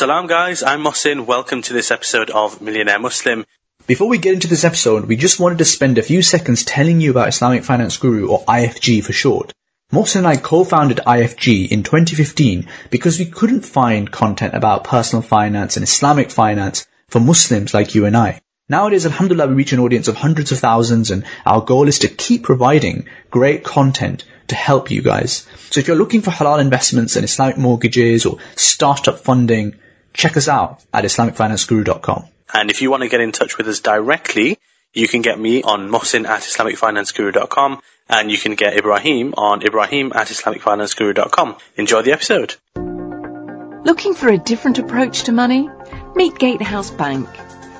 Salam guys, I'm Mohsin. Welcome to this episode of Millionaire Muslim. Before we get into this episode, we just wanted to spend a few seconds telling you about Islamic Finance Guru, or IFG for short. Mohsin and I co-founded IFG in 2015 because we couldn't find content about personal finance and Islamic finance for Muslims like you and I. Nowadays, alhamdulillah, we reach an audience of hundreds of thousands and our goal is to keep providing great content to help you guys. So if you're looking for halal investments and Islamic mortgages or startup funding, check us out at IslamicFinanceGuru.com. And if you want to get in touch with us directly, you can get me on Mohsin at IslamicFinanceGuru.com and you can get Ibrahim on Ibrahim at IslamicFinanceGuru.com. Enjoy the episode. Looking for a different approach to money? Meet Gatehouse Bank,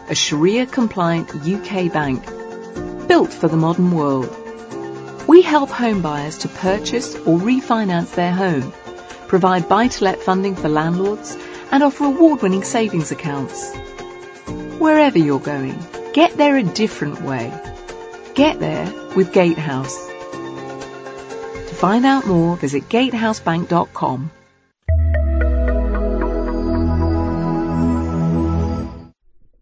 a Sharia compliant UK bank built for the modern world. We help home buyers to purchase or refinance their home, provide buy to let funding for landlords, and offer award winning savings accounts. Wherever you're going, get there a different way. Get there with Gatehouse. To find out more, visit gatehousebank.com.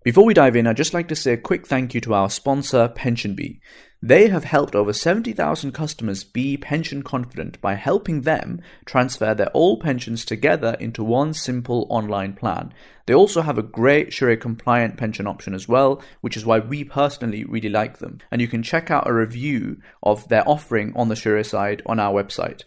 Before we dive in, I'd just like to say a quick thank you to our sponsor, PensionBee. They have helped over 70,000 customers be pension confident by helping them transfer their old pensions together into one simple online plan. They also have a great Sharia compliant pension option as well, which is why we personally really like them. And you can check out a review of their offering on the Sharia side on our website.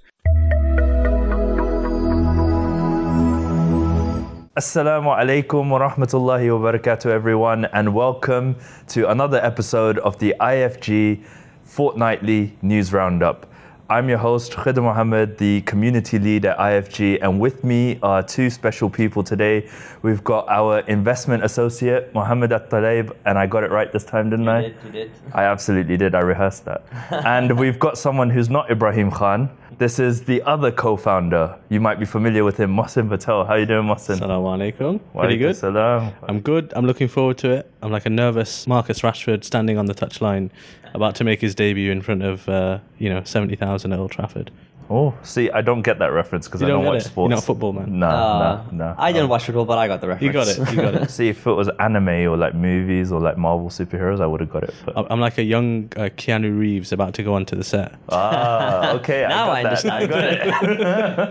Assalamu alaikum wa rahmatullahi wa barakatuh, everyone, and welcome to another episode of the IFG Fortnightly News Roundup. I'm your host, Khidr Mohammed, the community lead at IFG, and with me are two special people today. We've got our investment associate, Mohammed At Talaib, and I got it right this time, didn't You I? did, you did. I absolutely did. I rehearsed that. and we've got someone who's not Ibrahim Khan. This is the other co-founder. You might be familiar with him, Mohsin Patel. How you doing, Mohsin? Assalamu alaikum. Pretty good. Salam. I'm good. I'm looking forward to it. I'm like a nervous Marcus Rashford standing on the touchline, about to make his debut in front of uh, you know seventy thousand at Old Trafford. Oh, see, I don't get that reference because I don't don't watch it? sports. You're not a football man? No, Uh, no, no. I didn't watch football, but I got the reference. You got it. You got it. See, if it was anime or like movies or like Marvel superheroes, I would have got it. But I'm- I'm like a young uh, Keanu Reeves about to go onto the set. ah, okay, Now I I got that. I got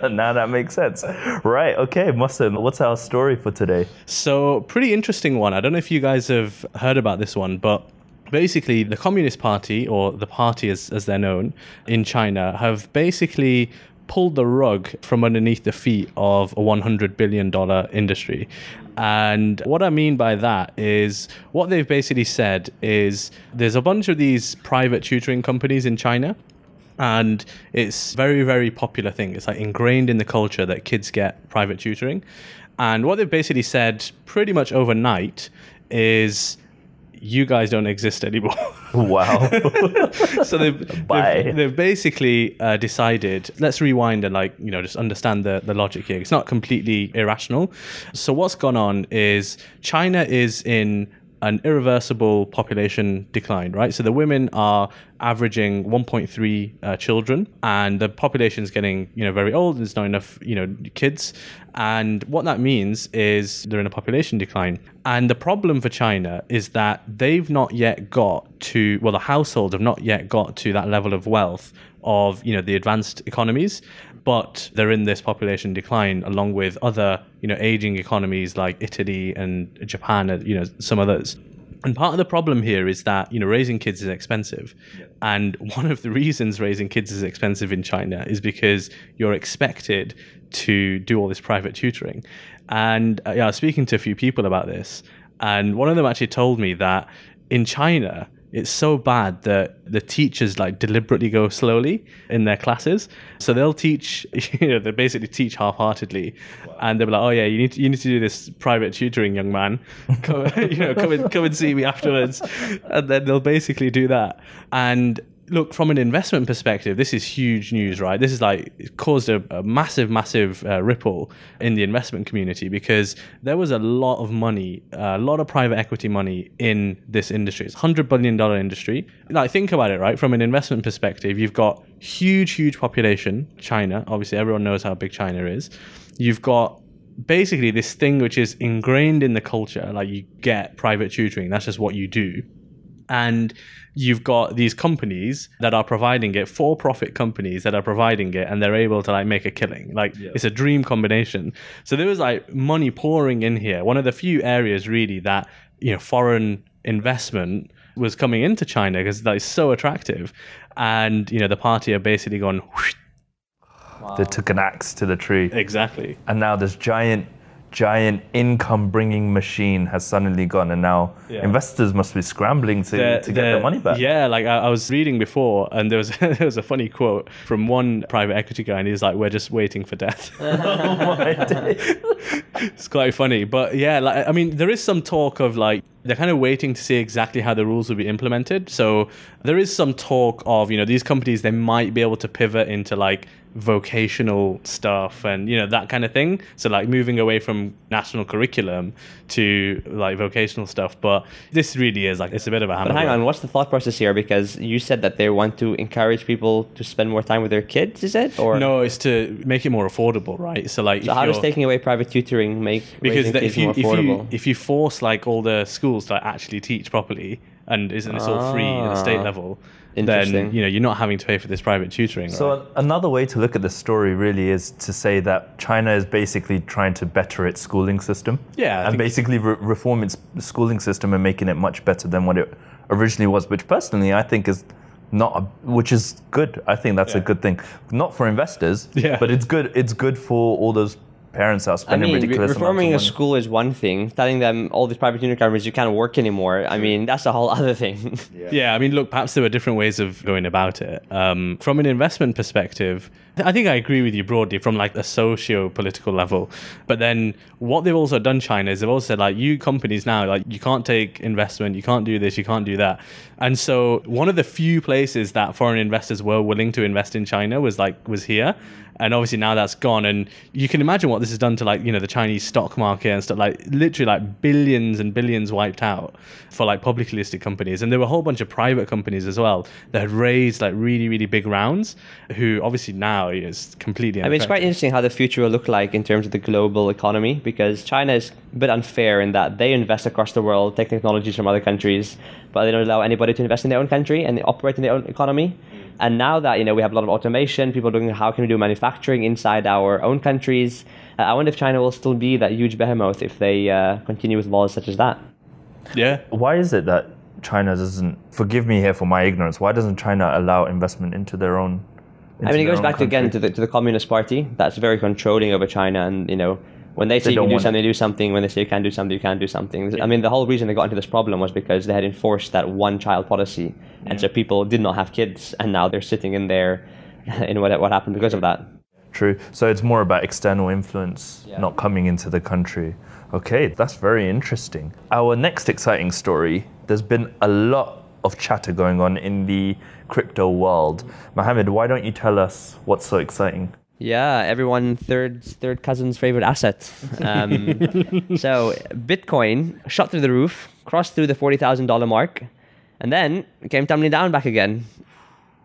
it. now that makes sense. Right. Okay, Mohsin. What's our story for today? So, pretty interesting one. I don't know if you guys have heard about this one, but basically, the Communist Party, or the party as, as they're known in China, have basically pulled the rug from underneath the feet of a $100 billion industry. And what I mean by that is what they've basically said is there's a bunch of these private tutoring companies in China and it's very very popular thing it's like ingrained in the culture that kids get private tutoring and what they've basically said pretty much overnight is you guys don't exist anymore Wow. so they've, Bye. they've, they've basically uh, decided let's rewind and like you know just understand the, the logic here it's not completely irrational so what's gone on is china is in an irreversible population decline right? So the women are averaging 1.3 uh, children and the population is getting you know very old there's not enough you know kids. And what that means is they're in a population decline. And the problem for china is that they've not yet got to well the households have not yet got to that level of wealth of you know the advanced economies but they're in this population decline along with other you know aging economies like italy and japan and you know some others and part of the problem here is that you know raising kids is expensive, and one of the reasons raising kids is expensive in China is because you're expected to do all this private tutoring. And uh, yeah, I was speaking to a few people about this, and one of them actually told me that in China it's so bad that the teachers like deliberately go slowly in their classes. So they'll teach, you know, they basically teach half-heartedly, and they'll be like, "Oh yeah, you need to, you need to do this private tutoring, young man. Come, you know, come and come and see me afterwards." And then they'll basically do that. And look, from an investment perspective, this is huge news, right? This is like caused a, a massive, massive uh, ripple in the investment community because there was a lot of money, a lot of private equity money in this industry. It's a hundred billion dollar industry. Like, think about it, right? From an investment perspective, you've got huge, huge population, China. Obviously, everyone knows how big China is. You've got basically this thing which is ingrained in the culture, like you get private tutoring, that's just what you do. And you've got these companies that are providing it, for profit companies that are providing it, and they're able to like make a killing. Like it's a dream combination. So there was like money pouring in here. One of the few areas really that, you know, foreign investment was coming into China because that is so attractive. And, you know, the party are basically gone, whoosh, They took an axe to the tree. exactly. and now this giant giant income bringing machine has suddenly gone and now Yeah. investors must be scrambling to, The- to get their money back Yeah, like I, I was reading before, and there was there was a funny quote from one private equity guy, and he's like, "We're just waiting for death." Oh it's quite funny, but yeah, like I mean, there is some talk of like they're kind of waiting to see exactly how the rules will be implemented. So there is some talk of you know these companies they might be able to pivot into like vocational stuff and you know that kind of thing so like moving away from national curriculum to like vocational stuff but this really is like it's a bit of a hammer But hang on, what's the thought process here? Because you said that they want to encourage people to spend more time with their kids, is it? Or No, it's to make it more affordable, right? So like, So how does taking away private tutoring make because the, if you more if you affordable? if you force like all the schools to like, actually teach properly and isn't it's all free at the state Ah. level. Then you know you're not having to pay for this private tutoring. so right? another way to look at this story really is to say that china is basically trying to better its schooling system Yeah, I and basically re- reform its schooling system and making it much better than what it originally was which personally i think is not a, which is good i think that's a good thing not for investors Yeah. but it's good it's good for all those parents that are I spending mean, re- ridiculous amounts of reforming a money. school is one thing. Telling them all these private tutoring companies you can't work anymore. I mean, that's a whole other thing. Yeah, I mean, look, perhaps there were different ways of going about it. Um, from an investment perspective, I think I agree with you broadly from like a socio-political level. But then what they've also done, China, is they've also said like, you companies now, like you can't take investment, you can't do this, you can't do that. And so one of the few places that foreign investors were willing to invest in China was like was here. And obviously now that's gone, and you can imagine what this has done to like you know the Chinese stock market and stuff. Like literally like billions and billions wiped out for like publicly listed companies, and there were a whole bunch of private companies as well that had raised like really really big rounds. Who obviously now is completely. I mean, it's quite interesting how the future will look like in terms of the global economy because China is a bit unfair in that they invest across the world, take technologies from other countries, but they don't allow anybody to invest in their own country and they operate in their own economy. And now that you know we have a lot of automation, people are looking at how can we do manufacturing inside our own countries. Uh, I wonder if China will still be that huge behemoth if they uh, continue with laws such as that. yeah. why is it that China doesn't forgive me here for my ignorance? Why doesn't China allow investment into their own? I mean, it goes back to, again to the, to the Communist Party. That's very controlling over China, and you know, when they say They you can do something, something, do something. When they say you can't do something, you can't do something. I mean, the whole reason they got into this problem was because they had enforced that one-child policy, and so people did not have kids, and now they're sitting in there, in what what happened because of that. True. So it's more about external influence Yeah. not coming into the country. Okay, that's very interesting. Our next exciting story there's been a lot of chatter going on in the crypto world. Mohammed, why don't you tell us what's so exciting? Yeah, everyone third third cousin's favorite asset. Um, so Bitcoin shot through the roof, crossed through the forty thousand dollar mark, and then came tumbling down back again.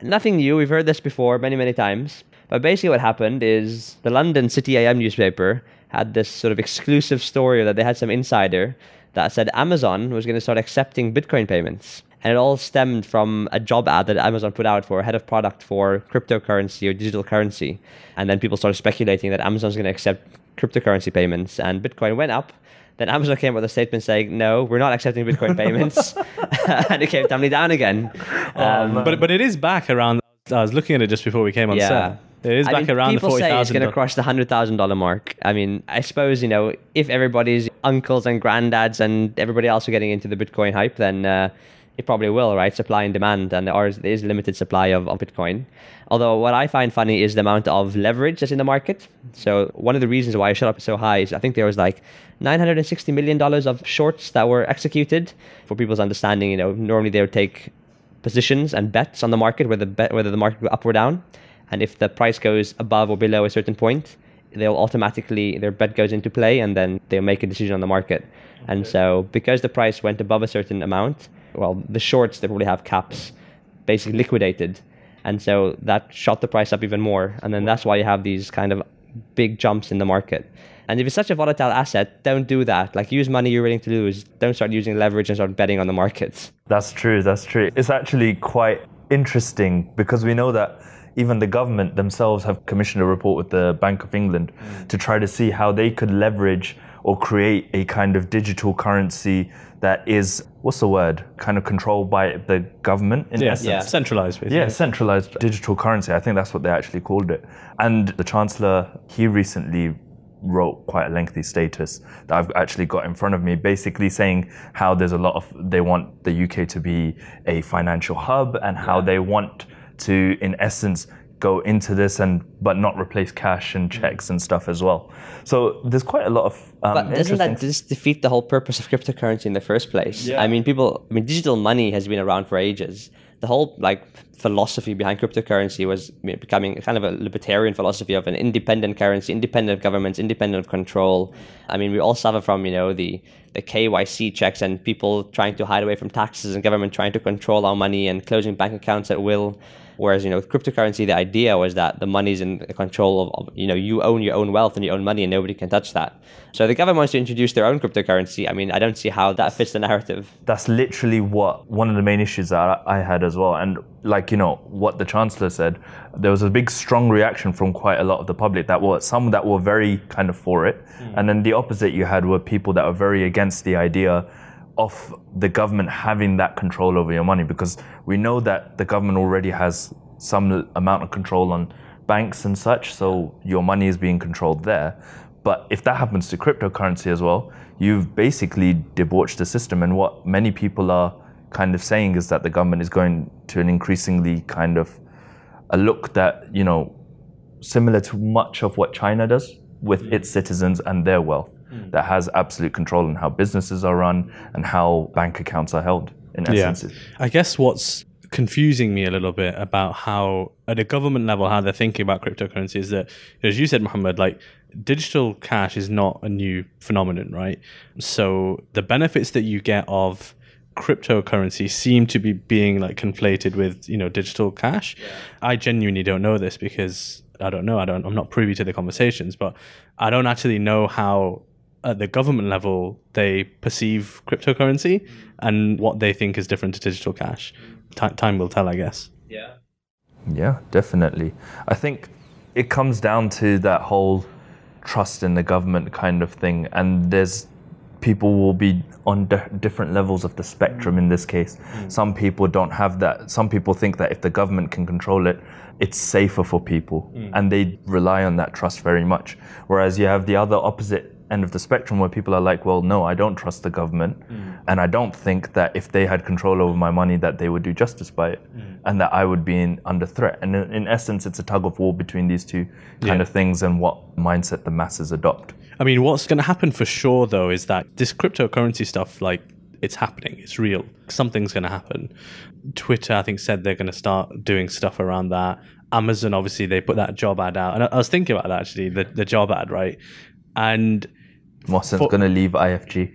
Nothing new. We've heard this before many many times. But basically, what happened is the London City AM newspaper had this sort of exclusive story that they had some insider that said Amazon was going to start accepting Bitcoin payments. And it all stemmed from a job ad that Amazon put out for a head of product for cryptocurrency or digital currency. And then people started speculating that Amazon's going to accept cryptocurrency payments. And Bitcoin went up. Then Amazon came out with a statement saying, no, we're not accepting Bitcoin payments. and it came tumbling down again. Um, But but it is back around. I was looking at it just before we came on yeah. set. It is I back mean, around the people forty say it's thousand. going to cross the hundred thousand dollar mark. I mean, I suppose you know if everybody's uncles and granddads and everybody else are getting into the Bitcoin hype, then uh, it probably will, right? Supply and demand, and there is, there is limited supply of, of Bitcoin. Although what I find funny is the amount of leverage that's in the market. So one of the reasons why it shot up so high is I think there was like nine hundred and sixty million dollars of shorts that were executed. For people's understanding, you know, normally they would take positions and bets on the market, whether bet, whether the market go up or down. And if the price goes above or below a certain point, they'll automatically their bet goes into play, and then they'll make a decision on the market. And so, because the price went above a certain amount, well, the shorts that probably have caps basically liquidated, and so that shot the price up even more. And then that's why you have these kind of big jumps in the market. And if it's such a volatile asset, don't do that. Like use money you're willing to lose. Don't start using leverage and start betting on the markets. That's true. That's true. It's actually quite interesting because we know that even the government themselves have commissioned a report with the Bank of England mm. to try to see how they could leverage or create a kind of digital currency that is what's the word kind of controlled by the government in Yeah, essence Yeah. centralized. Basically. yeah, centralized digital currency. I think that's what they actually called it. And the chancellor, he recently wrote quite a lengthy status that I've actually got in front of me, basically saying how there's a lot of they want the UK to be a financial hub and how they want to, in essence, go into this and but not replace cash and checks and stuff as well. So there's quite a lot of um, But doesn't that just defeat the whole purpose of cryptocurrency in the first place? I mean, people. I mean, digital money has been around for ages. The whole like philosophy behind cryptocurrency was becoming kind of a libertarian philosophy of an independent currency, independent of governments, independent of control. I mean, we all suffer from you know the the KYC checks and people trying to hide away from taxes and government trying to control our money and closing bank accounts at will. Whereas you know with cryptocurrency, the idea was that the money's in the control of, you know you own your own wealth and your own money and nobody can touch that. So the government wants to introduce their own cryptocurrency. I mean, I don't see how that fits the narrative. that's literally what one of the main issues that I had as well. And like you know what the chancellor said, there was a big strong reaction from quite a lot of the public that were some that were very kind of for it, hmm. and then the opposite you had were people that were very against the idea of the government having that control over your money because we know that the government already has some amount of control on banks and such, so your money is being controlled there. But if that happens to cryptocurrency as well, you've basically debauched the system. And what many people are kind of saying is that the government is going to an increasingly kind of a look that, you know, similar to much of what China does with mm. its citizens and their wealth, mm. that has absolute control on how businesses are run and how bank accounts are held, in essence. I guess what's confusing me a little bit about how, at a government level, how they're thinking about cryptocurrency is that, as you said, Mohammed, like digital cash is not a new phenomenon, right? So the benefits that you get of cryptocurrency seem to be being like conflated with you know digital cash. I genuinely don't know this because I don't know. I don't. I'm not privy to the conversations, but I don't actually know how at the government level they perceive cryptocurrency mm. and what they think is different to digital cash. Mm. Ti time will tell, I guess. Yeah yeah, definitely. I think it comes down to that whole trust in the government kind of thing, and there's people will be on di- different levels of the spectrum mm. in this case. Mm. Some people don't have that. Some people think that if the government can control it, it's safer for people, mm. and they rely on that trust very much. Whereas you have the other opposite end of the spectrum where people are like, well, no, I don't trust the government, mm. and I don't think that if they had control over my money, that they would do justice by it, mm. and that I would be in, under threat. And in, in essence, it's a tug of war between these two kind Yeah. of things and what mindset the masses adopt. I mean, what's going to happen for sure, though, is that this cryptocurrency stuff, like, it's happening. It's real. Something's going to happen. Twitter, I think, said they're going to start doing stuff around that. Amazon, obviously, they put that job ad out. And I, I was thinking about that, actually, the, the job ad, right? And Mohsin's For- going to leave IFG.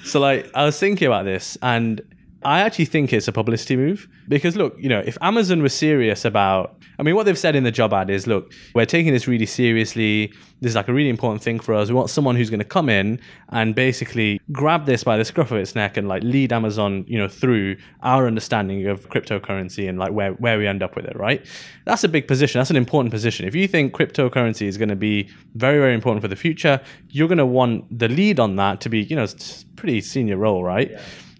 so like I was thinking about this and I actually think it's a publicity move because look, you know, if Amazon was serious about I mean what they've said in the job ad is look, we're taking this really seriously. This is like a really important thing for us. We want someone who's going to come in and basically grab this by the scruff of its neck and like lead Amazon, you know, through our understanding of cryptocurrency and like where where we end up with it, right? That's a big position. That's an important position. If you think cryptocurrency is going to be very very important for the future, you're going to want the lead on that to be, you know, it's a pretty senior role, right?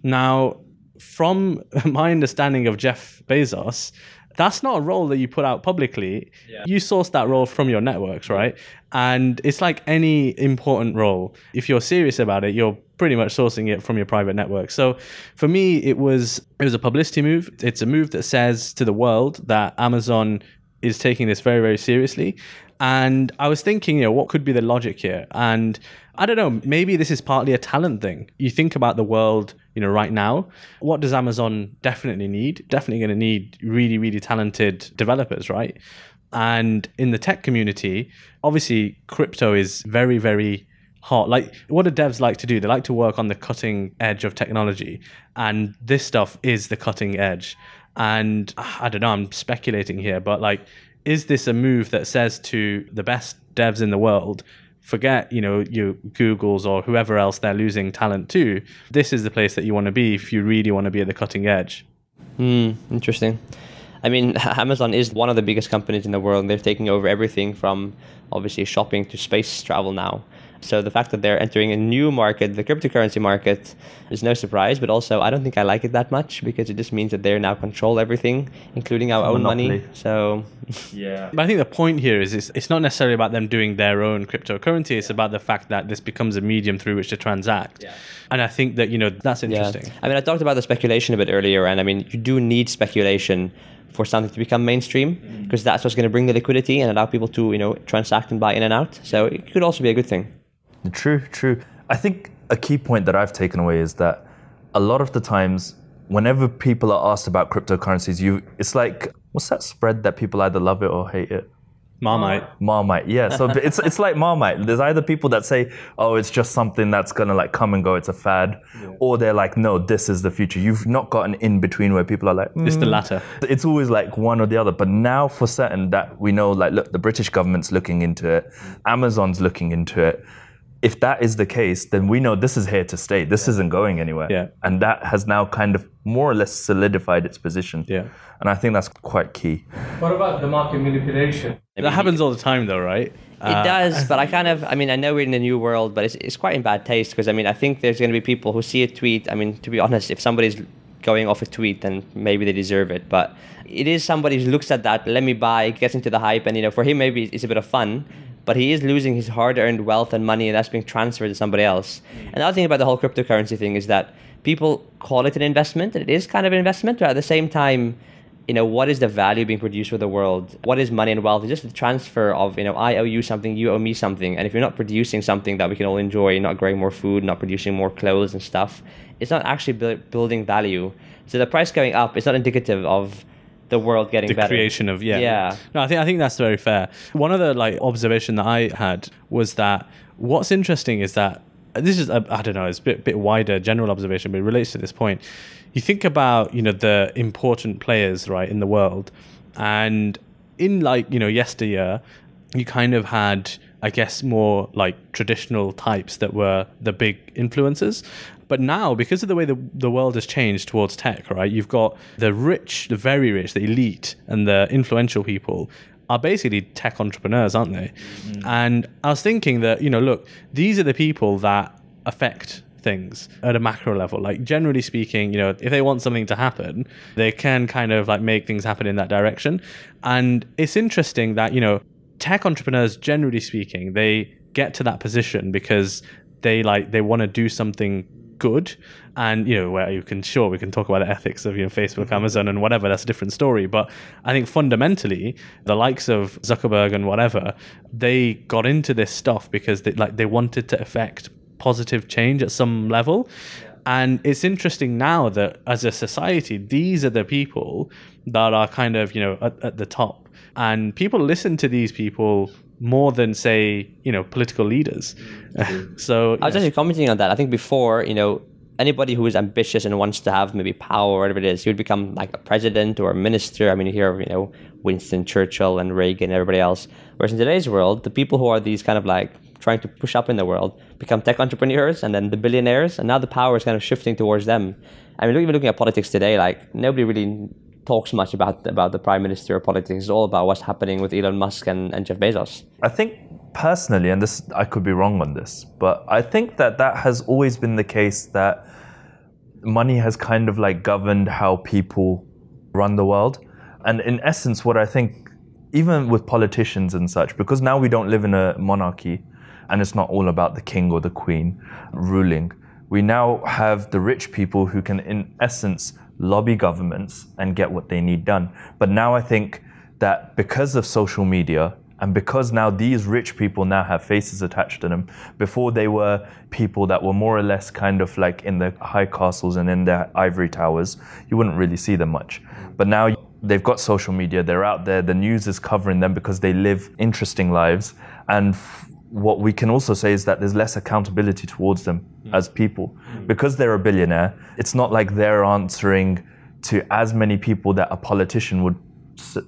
Now, from my understanding of Jeff Bezos, that's not a role that you put out publicly. You source that role from your networks, right? And it's like any important role. If you're serious about it, you're pretty much sourcing it from your private network. So for me, it was it was a publicity move. It's a move that says to the world that Amazon is taking this very, very seriously. And I was thinking, you know, what could be the logic here? And I don't know, maybe this is partly a talent thing. You think about the world, you know, right now, what does Amazon definitely need? Definitely going to need really, really talented developers, right? And in the tech community, obviously, crypto is very, very hot. Like, what do devs like to do? They like to work on the cutting edge of technology. And this stuff is the cutting edge. And ah, I don't know, I'm speculating here, but like, is this a move that says to the best devs in the world, forget, you know, your Googles or whoever else they're losing talent to. This is the place that you want to be if you really want to be at the cutting edge. Hmm, interesting. I mean, Amazon is one of the biggest companies in the world. They're taking over everything from obviously shopping to space travel now. So the fact that they're entering a new market, the cryptocurrency market, is no surprise. But also, I don't think I like it that much because it just means that they now control everything, including our own money. So Yeah. But I think the point here is it's, it's not necessarily about them doing their own cryptocurrency. It's about the fact that this becomes a medium through which to transact. Yeah. And I think that, you know, that's interesting. Yeah. I mean, I talked about the speculation a bit earlier, and I mean, you do need speculation for something to become mainstream mm. because that's what's going to bring the liquidity and allow people to, you know, transact and buy in and out. So it could also be a good thing. True, true. I think a key point that I've taken away is that a lot of the times, whenever people are asked about cryptocurrencies, you it's like what's that spread that people either love it or hate it? Marmite. Marmite, yeah. So it's it's like Marmite. There's either people that say, "Oh, it's just something that's gonna like come and go. It's a fad," or they're like, "No, this is the future." You've not got an in between where people are like, It's the "Mm." latter. It's always like one or the other. But now, for certain, that we know, like, look, the British government's looking into it, Amazon's looking into it. If that is the case, then we know this is here to stay. This isn't going anywhere. Yeah. And that has now kind of more or less solidified its position. Yeah. And I think that's quite key. What about the market manipulation? That happens all the time, though, right? It uh, does, but I kind of, I mean, I know we're in a new world, but it's, it's quite in bad taste because, I mean, I think there's going to be people who see a tweet. I mean, to be honest, if somebody's going off a tweet, then maybe they deserve it. But it is somebody who looks at that, let me buy, gets into the hype, and, you know, for him, maybe it's a bit of fun, but he is losing his hard earned wealth and money, and that's being transferred to somebody else. Mm. And the other thing about the whole cryptocurrency thing is that people call it an investment, and it is kind of an investment, but at the same time, you know, what is the value being produced for the world? What is money and wealth? It's just the transfer of, you know, I owe you something, you owe me something. And if you're not producing something that we can all enjoy, not growing more food, not producing more clothes and stuff, it's not actually buil- building value. So the price going up is not indicative of the world getting the better. creation of yeah. Yeah. No, I think I think that's very fair. One other like observation that I had was that what's interesting is that this is I I don't know, it's a bit bit wider general observation, but it relates to this point. You think about you know the important players right in the world, and in like you know yesteryear, you kind of had I guess more like traditional types that were the big influencers. But now, because of the way the, the world has changed towards tech, right, you've got the rich, the very rich, the elite, and the influential people are basically tech entrepreneurs, aren't they? Mm. And I was thinking that, you know, look, these are the people that affect things at a macro level. Like generally speaking, you know, if they want something to happen, they can kind of like make things happen in that direction. And it's interesting that, you know, tech entrepreneurs generally speaking, they get to that position because they like they want to do something good. And you know where you can sure we can talk about the ethics of you know Facebook mm-hmm. Amazon and whatever that's a different story. But I think fundamentally the likes of Zuckerberg and whatever they got into this stuff because they like they wanted to affect positive change at some level. And it's interesting now that as a society these are the people that are kind of you know at, at the top. And people listen to these people more than say you know political leaders mm, so I was actually commenting on that. I think before, you know, anybody who is ambitious and wants to have maybe power or whatever it is, you would become like a president or a minister. I mean, you hear you know, Winston Churchill and Reagan and everybody else. Whereas in today's world, the people who are these kind of like trying to push up in the world become tech entrepreneurs and then the billionaires. And now the power is kind of shifting towards them. I mean, even looking at politics today, like nobody really talks much about about the prime minister or politics. It's all about what's happening with Elon Musk and, and Jeff Bezos. I think personally, and this I could be wrong on this, but I think that that has always been the case that money has kind of like governed how people run the world. And in essence, what I think, even with politicians and such, because now we don't live in a monarchy and it's not all about the king or the queen ruling, we now have the rich people who can, in essence, lobby governments and get what they need done. But now I think that because of social media and because now these rich people now have faces attached to them, before they were people that were more or less kind of like in the high castles and in their ivory towers, you wouldn't really see them much. But now they've got social media, they're out there, the news is covering them because they live interesting lives. And f- what we can also say is that there's less accountability towards them Mm. as people. Mm. Because they're a billionaire, it's not like they're answering to as many people that a politician would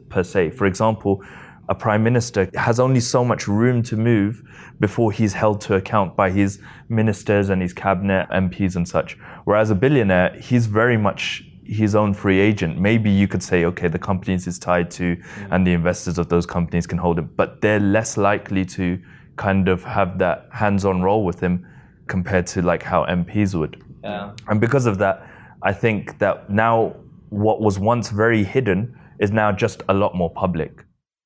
per se. For example, a prime minister has only so much room to move before he's held to account by his ministers and his cabinet, MPs, and such. Whereas a billionaire, he's very much his own free agent. Maybe you could say, okay, the companies is tied to, mm. and the investors of those companies can hold him, but they're less likely to kind of have that hands-on role with him compared to like how MPs would. Yeah. And because of that, I think that now what was once very hidden is now just a lot more public.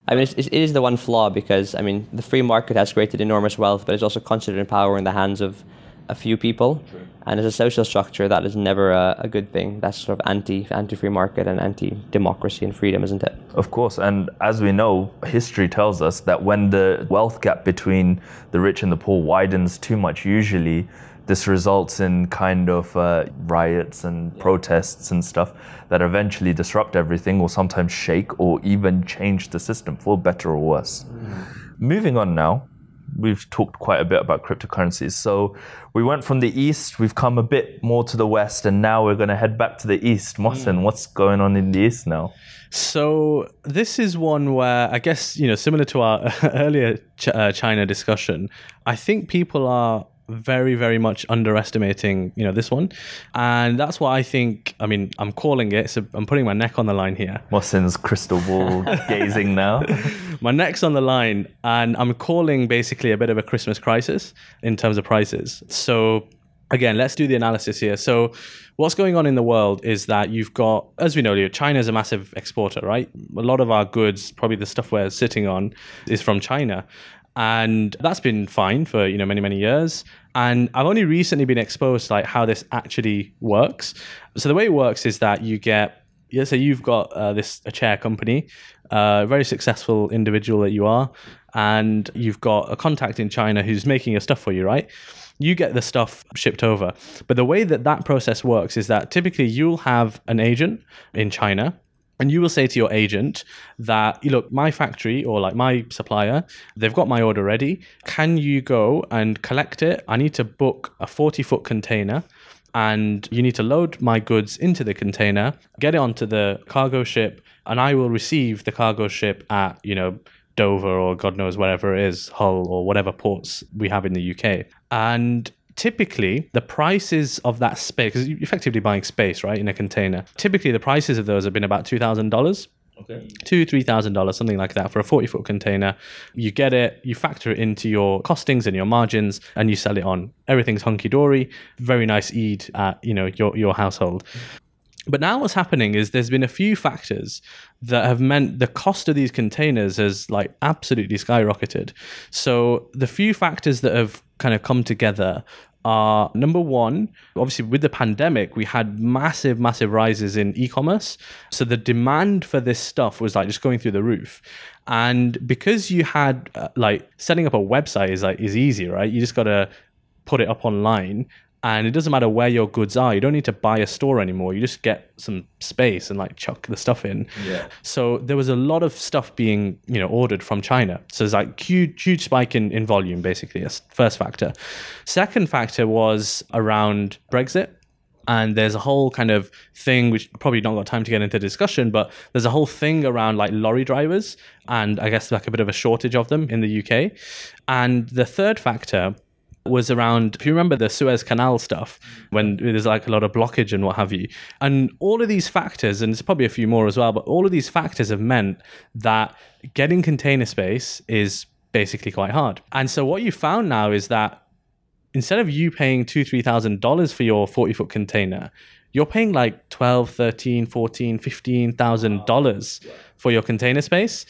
I mean, it's, it is the one flaw because, I mean, the free market has created enormous wealth, but it's also concentrated power in the hands of a few people. And as a social structure, that is never a, a good thing. That's sort of anti anti free market and anti democracy and freedom, isn't it? Of course, and as we know, history tells us that when the wealth gap between the rich and the poor widens too much, usually this results in kind of uh, riots and protests and stuff that eventually disrupt everything or sometimes shake or even change the system for better or worse. Moving on now, we've talked quite a bit about cryptocurrencies. So we went from the east, we've come a bit more to the west, and now we're going to head back to the east. Mohsin, what's going on in the east now? So this is one where I guess you know, similar to our earlier Ch- uh, China discussion, I think people are very very much underestimating you know this one. And that's why i think i mean i'm calling it so i'm putting my neck on the line here. Mohsin's crystal ball gazing now. my neck's on the line and i'm calling basically a bit of a christmas crisis in terms of prices. So again let's do the analysis here. So what's going on in the world is that you've got as we know china is a massive exporter right? A lot of our goods probably the stuff we're sitting on is from china and that's been fine for you know many many years and i've only recently been exposed to like how this actually works so the way it works is that you get yeah, so you've got uh, this a chair company, uh, very successful individual that you are, and you've got a contact in China who's making your stuff for you, right? You get the stuff shipped over, but the way that that process works is that typically you'll have an agent in China. And you will say to your agent that, look, my factory or like my supplier, they've got my order ready. Can you go and collect it? I need to book a 40 foot container and you need to load my goods into the container, get it onto the cargo ship, and I will receive the cargo ship at, you know, Dover or God knows wherever it is, Hull or whatever ports we have in the UK. And typically the prices of that space, because you're effectively buying space, right, in a container. Typically the prices of those have been about two thousand dollars. Okay. Two, three thousand dollars, something like that, for a forty-foot container. You get it, you factor it into your costings and your margins, and you sell it on. Everything's hunky dory. Very nice Eid at you know your your household. But now what's happening is there's been a few factors that have meant the cost of these containers has like absolutely skyrocketed. So the few factors that have kind of come together are number one, obviously with the pandemic, we had massive, massive rises in e-commerce. So the demand for this stuff was like just going through the roof. And because you had uh, like setting up a website is like is easy, right? You just got to put it up online and it doesn't matter where your goods are. You don't need to buy a store anymore. You just get some space and like chuck the stuff in. Yeah. So there was a lot of stuff being, you know, ordered from China. So there's like huge, huge spike in, in volume, basically. That's first factor. Second factor was around Brexit. And there's a whole kind of thing, which probably not got time to get into discussion, but there's a whole thing around like lorry drivers and I guess like a bit of a shortage of them in the UK. And the third factor was around if you remember the Suez Canal stuff when there's like a lot of blockage and what have you. And all of these factors and there's probably a few more as well but all of these factors have meant that getting container space is basically quite hard. And so what you found now is that instead of you paying two three thousand dollars for your 40 foot container you're paying like 12 13 14 15 thousand dollars for your container space.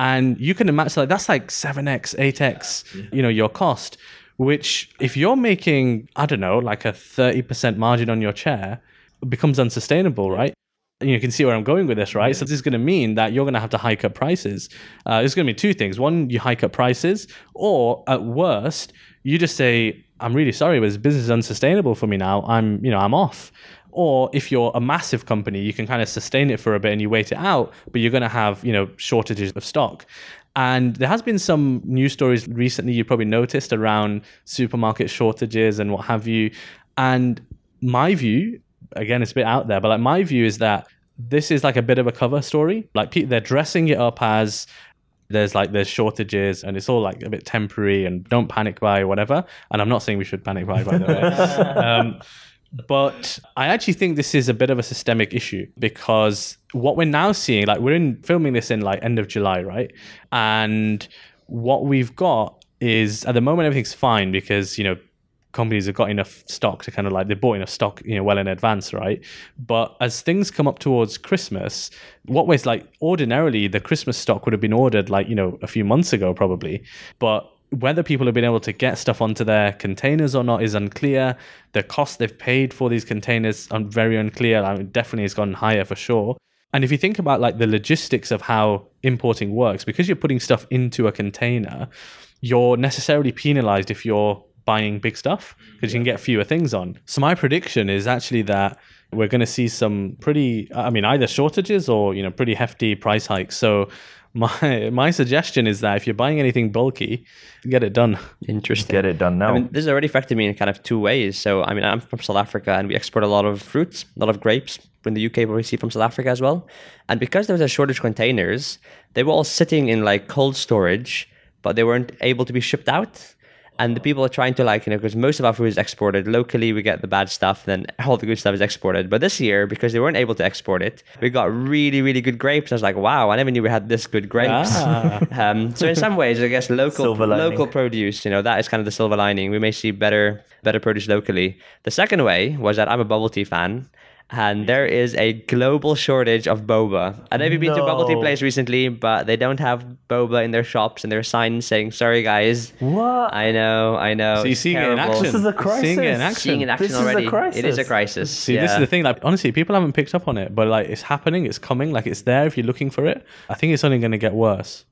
And you can imagine like that's like 7x 8x you know your cost which if you're making i don't know like a 30% margin on your chair it becomes unsustainable right? You can see where i'm going with this right? So this is going to mean that you're going to have to hike up prices. Uh, there's going to be two things. One you hike up prices or at worst you just say i'm really sorry but this business is unsustainable for me now. I'm you know i'm off. Or if you're a massive company you can kind of sustain it for a bit and you wait it out but you're going to have you know shortages of stock and there has been some news stories recently you probably noticed around supermarket shortages and what have you. And my view, again, it's a bit out there, but like my view is that this is like a bit of a cover story. Like pe- they're dressing it up as there's like there's shortages and it's all like a bit temporary and don't panic buy or whatever. And I'm not saying we should panic buy by the way. um, but I actually think this is a bit of a systemic issue because what we're now seeing, like we're in filming this in like end of July, right? And what we've got is at the moment everything's fine because you know companies have got enough stock to kind of like they bought enough stock you know well in advance right but as things come up towards christmas what was like ordinarily the christmas stock would have been ordered like you know a few months ago probably but whether people have been able to get stuff onto their containers or not is unclear. The cost they've paid for these containers are very unclear. I mean, definitely has gone higher for sure. And if you think about like the logistics of how importing works, because you're putting stuff into a container, you're necessarily penalized if you're buying big stuff because you can get fewer things on. So my prediction is actually that we're going to see some pretty, I mean, either shortages or you know pretty hefty price hikes. So my my suggestion is that if you're buying anything bulky, get it done. Interesting. Get it done now. I mean, this has already affected me in kind of two ways. So, I mean, I'm from South Africa and we export a lot of fruits, a lot of grapes in the UK, but we see from South Africa as well. And because there was a shortage of containers, they were all sitting in like cold storage, but they weren't able to be shipped out. And the people are trying to like, you know, because most of our food is exported locally, we get the bad stuff, then all the good stuff is exported. But this year, because they weren't able to export it, we got really, really good grapes. I was like, wow, I never knew we had this good grapes. Ah. um, so in some ways, I guess local local produce, you know, that is kind of the silver lining. We may see better better produce locally. The second way was that I'm a bubble tea fan. And there is a global shortage of boba. I know you've been to bubble tea place recently, but they don't have boba in their shops and there are signs saying, sorry guys. what? I know, I know. So you're it's seeing it in action. This is a You're Seeing it in crisis. action. Seeing in action This is a already. It is a crisis. crisis. See, yeah. this is the thing. Like, honestly, people haven't picked up on it, but like, it's happening. It's coming. Like, it's there if you're looking for it. I think it's only going to get worse.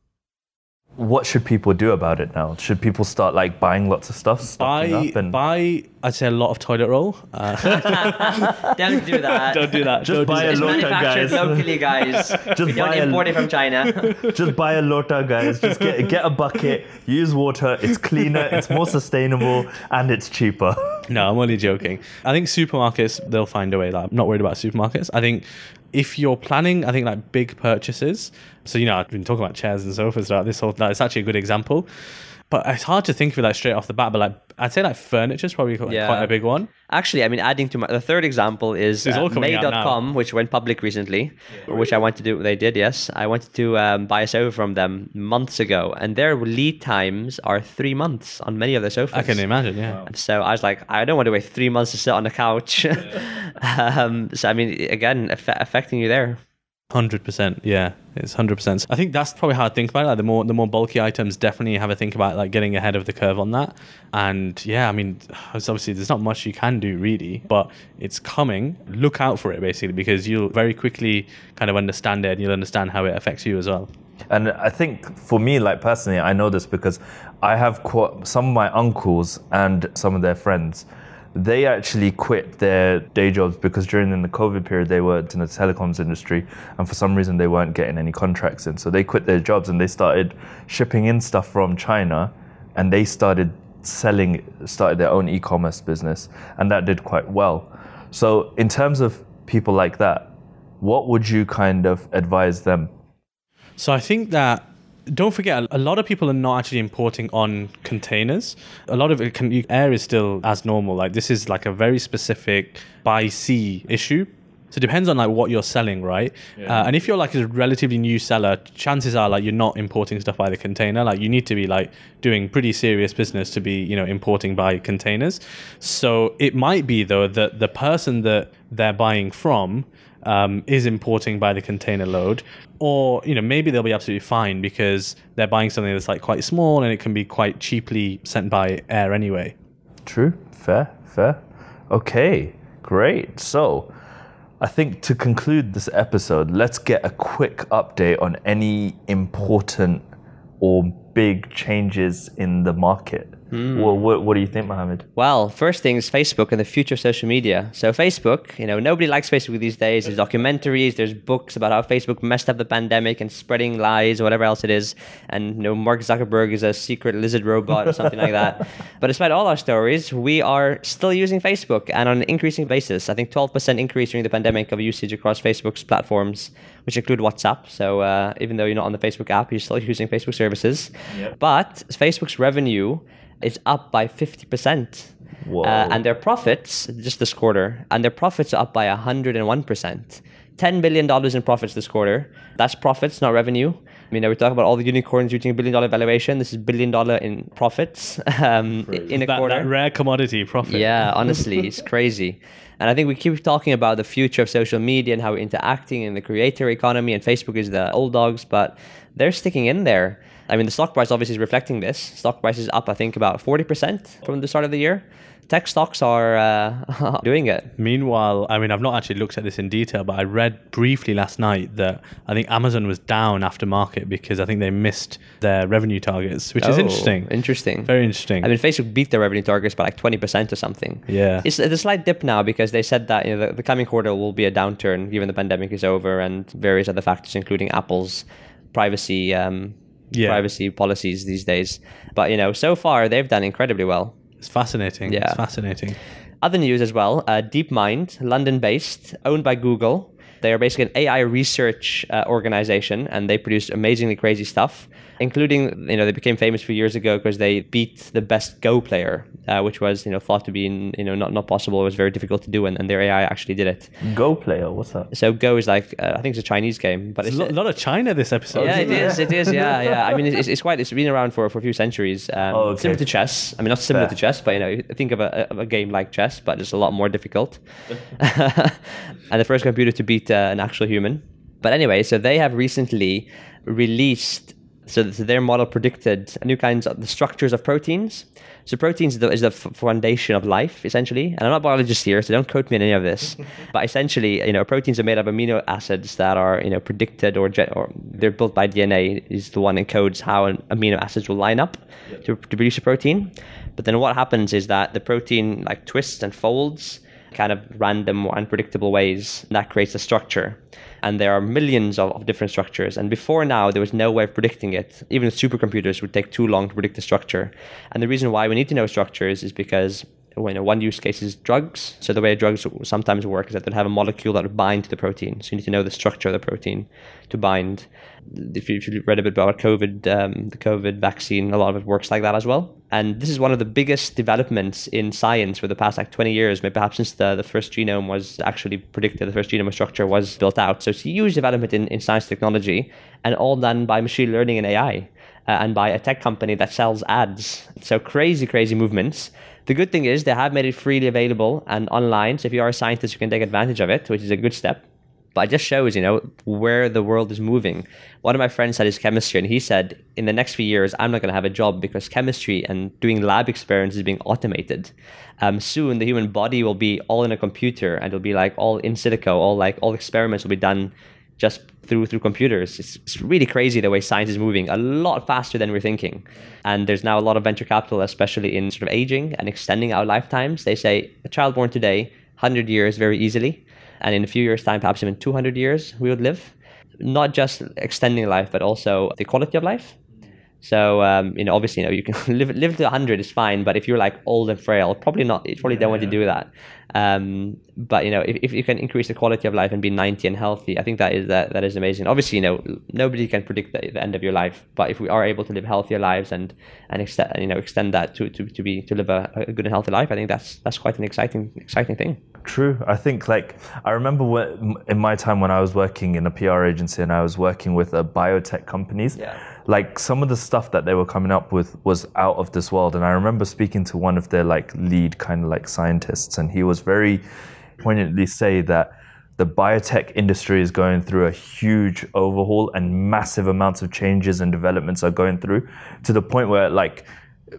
What should people do about it now? Should people start like buying lots of stuff, Buy, up, and buy. I'd say a lot of toilet roll. Uh, Don't do that. don't do that. Just Don't buy that. a It's Lota, manufactured guys. locally, guys. we don't buy a- import it from China. just buy a lota, guys. Just get get a bucket, use water. It's cleaner, it's more sustainable, and it's cheaper. No, I'm only joking. I think supermarkets they'll find a way. Like, I'm not worried about supermarkets. I think if you're planning, I think like big purchases. So you know, I've been talking about chairs and sofas. Like this whole, like, it's actually a good example. But it's hard to think of it like straight off the bat. But like, I'd say like furniture is probably like, Yeah. quite a big one. Actually, I mean, adding to my the third example is uh, Made.com, which went public recently, which I wanted to do. They did, yes. I wanted to um, buy a sofa from them months ago, and their lead times are three months on many of their sofas. I can imagine. Yeah. So I was like, I don't want to wait three months to sit on the couch. um, so I mean, again, aff- affecting you there. Hundred percent, yeah, it's hundred percent. I think that's probably how I think about it. Like the more the more bulky items, definitely have a think about like getting ahead of the curve on that. And yeah, I mean, obviously there's not much you can do really, but it's coming. Look out for it basically because you'll very quickly kind of understand it and you'll understand how it affects you as well. And I think for me, like personally, I know this because I have quite, some of my uncles and some of their friends. They actually quit their day jobs because during the COVID period they worked in the telecoms industry, and for some reason they weren't getting any contracts in. So they quit their jobs and they started shipping in stuff from China, and they started selling, started their own e-commerce business, and that did quite well. So in terms of people like that, what would you kind of advise them? So I think that don't forget a lot of people are not actually importing on containers. A lot of it can air is still as normal. Like this is like a very specific by sea issue. So it depends on like what you're selling, right? Uh, and if you're like a relatively new seller, chances are like you're not importing stuff by the container. Like you need to be like doing pretty serious business to be you know importing by containers. So it might be though that the person that they're buying from um, is importing by the container load, or you know maybe they'll be absolutely fine because they're buying something that's like quite small and it can be quite cheaply sent by air anyway. True, fair, fair. Okay, great. So, I think to conclude this episode, let's get a quick update on any important or big changes in the market. Well, what, what do you think, Mohammed? Well, first thing is Facebook and the future of social media. So Facebook, you know, nobody likes Facebook these days. There's documentaries, there's books about how Facebook messed up the pandemic and spreading lies or whatever else it is. And you know, Mark Zuckerberg is a secret lizard robot or something like that. But despite all our stories, we are still using Facebook and on an increasing basis. I think 12% increase during the pandemic of usage across Facebook's platforms, which include WhatsApp. So uh, even though you're not on the Facebook app, you're still using Facebook services. But Facebook's revenue is up by 50%. Whoa. Uh, and their profits, just this quarter, and their profits are up by 101%. $10 billion in profits this quarter. That's profits, not revenue. I mean, we talk about all the unicorns reaching a billion dollar valuation. This is billion dollar in profits um, in a That, quarter. that rare commodity profit. Yeah, honestly, it's crazy. And I think we keep talking about the future of social media and how we're interacting in the creator economy, and Facebook is the old dogs, but they're sticking in there. I mean, the stock price obviously is reflecting this. Stock price is up, I think, about 40% from the start of the year. Tech stocks are uh, doing it. Meanwhile, I mean, I've not actually looked at this in detail, but I read briefly last night that I think Amazon was down after market because I think they missed their revenue targets, which is Oh, interesting. Interesting. Very interesting. I mean, Facebook beat their revenue targets by like 20% or something. Yeah. It's, it's a slight dip now because they said that you know, the, the coming quarter will be a downturn given the pandemic is over and various other factors, including Apple's privacy um, Yeah. privacy policies these days. But, you know, so far they've done incredibly well. it's fascinating. Yeah. It's fascinating. Other news as well uh, DeepMind, London based, owned by Google. They are basically an AI research uh, organization and they produce amazingly crazy stuff, including, you know, they became famous a few years ago because they beat the best Go player, uh, which was, you know, thought to be, you know, not, not possible. It was very difficult to do and, and their AI actually did it. Go player, what's that? So Go is like, uh, I think it's a Chinese game, but There's it's. a lot, lot of China this episode. yeah, isn't it there? is. It is. Yeah, yeah. I mean, it's, it's quite. It's been around for, for a few centuries. Um, Oh, okay. Similar to chess. I mean, not similar Fair. to chess, but you know, think of a, of a game like chess, but it's a lot more difficult. and the first computer to beat uh, Uh, an actual human. But anyway, so they have recently released. So th- their model predicted new kinds of the structures of proteins. So proteins is the, is the foundation of life, essentially. And I'm not a biologist here, so don't quote me on any of this. but essentially, you know, proteins are made of amino acids that are, you know, predicted or, or they're built by DNA. Is the one encodes how an amino acids will line up to, to produce a protein. But then what happens is that the protein like twists and folds kind of random or unpredictable ways and that creates a structure. And there are millions of, of different structures. And before now there was no way of predicting it. Even supercomputers would take too long to predict the structure. And the reason why we need to know structures is because when one use case is drugs. So the way drugs sometimes work is that they'll have a molecule that would bind to the protein. So you need to know the structure of the protein to bind. If you, if you read a bit about COVID, um, the COVID vaccine, a lot of it works like that as well. And this is one of the biggest developments in science for the past like 20 years, maybe perhaps since the, the first genome was actually predicted, the first genome structure was built out. So it's a huge development in, in science technology and all done by machine learning and AI uh, and by a tech company that sells ads. So crazy, crazy movements. The good thing is they have made it freely available and online. So if you are a scientist, you can take advantage of it, which is a good step but it just shows, you know, where the world is moving. One of my friends studies chemistry, and he said, in the next few years, I'm not going to have a job because chemistry and doing lab experiments is being automated. Um, soon, the human body will be all in a computer, and it'll be like all in silico, all like all experiments will be done just through through computers. It's, it's really crazy the way science is moving a lot faster than we're thinking. And there's now a lot of venture capital, especially in sort of aging and extending our lifetimes. They say a child born today, 100 years very easily and in a few years' time, perhaps even 200 years, we would live. Not just extending life, but also the quality of life. So um, you know, obviously, you know, you can live live to 100 is fine, but if you're like old and frail, probably not. You probably don't want to do that. Um, but you know, if, if you can increase the quality of life and be 90 and healthy, I think that is that, that is amazing. Obviously, you know, nobody can predict the, the end of your life, but if we are able to live healthier lives and and extend you know extend that to to, to be to live a, a good and healthy life, I think that's that's quite an exciting exciting thing. True. I think like I remember when, in my time when I was working in a PR agency and I was working with uh, biotech companies. Yeah. Like some of the stuff that they were coming up with was out of this world, and I remember speaking to one of their like lead kind of like scientists, and he was very poignantly say that the biotech industry is going through a huge overhaul and massive amounts of changes and developments are going through to the point where like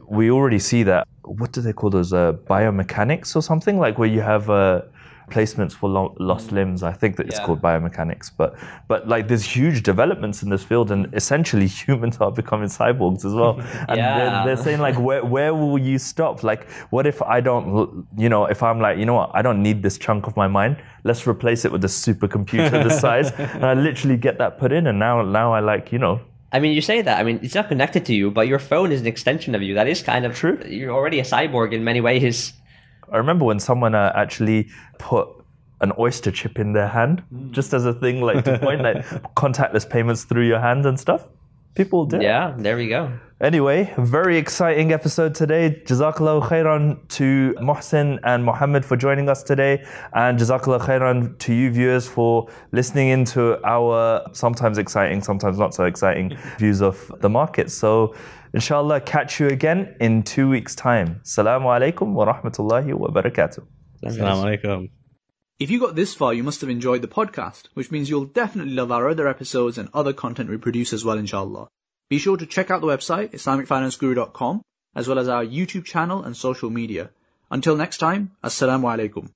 we already see that what do they call those uh, biomechanics or something like where you have uh, placements for lo- lost limbs. I think that it's Yeah. called biomechanics. But but like there's huge developments in this field, and essentially humans are becoming cyborgs as well. And Yeah. they're, they're saying like, where where will you stop? Like, what if I don't, you know, if I'm like, you know what, I don't need this chunk of my mind. Let's replace it with a supercomputer this size, and I literally get that put in, and now now I like, you know, I mean, you say that. I mean, it's not connected to you, but your phone is an extension of you. That is kind of True. You're already a cyborg in many ways. I remember when someone uh, actually put an oyster chip in their hand, just as a thing, like to point like contactless payments through your hand and stuff. People do. Yeah, there we go. Anyway, very exciting episode today. Jazakallah khairan to Mohsin and Mohammed for joining us today. And Jazakallah khairan to you viewers for listening into our sometimes exciting, sometimes not so exciting views of the market. So, inshallah, catch you again in two weeks' time. Assalamu alaikum wa rahmatullahi wa barakatuh. Assalamu alaikum. If you got this far, you must have enjoyed the podcast, which means you'll definitely love our other episodes and other content we produce as well, inshallah. Be sure to check out the website, IslamicFinanceGuru.com, as well as our YouTube channel and social media. Until next time, Assalamu alaikum.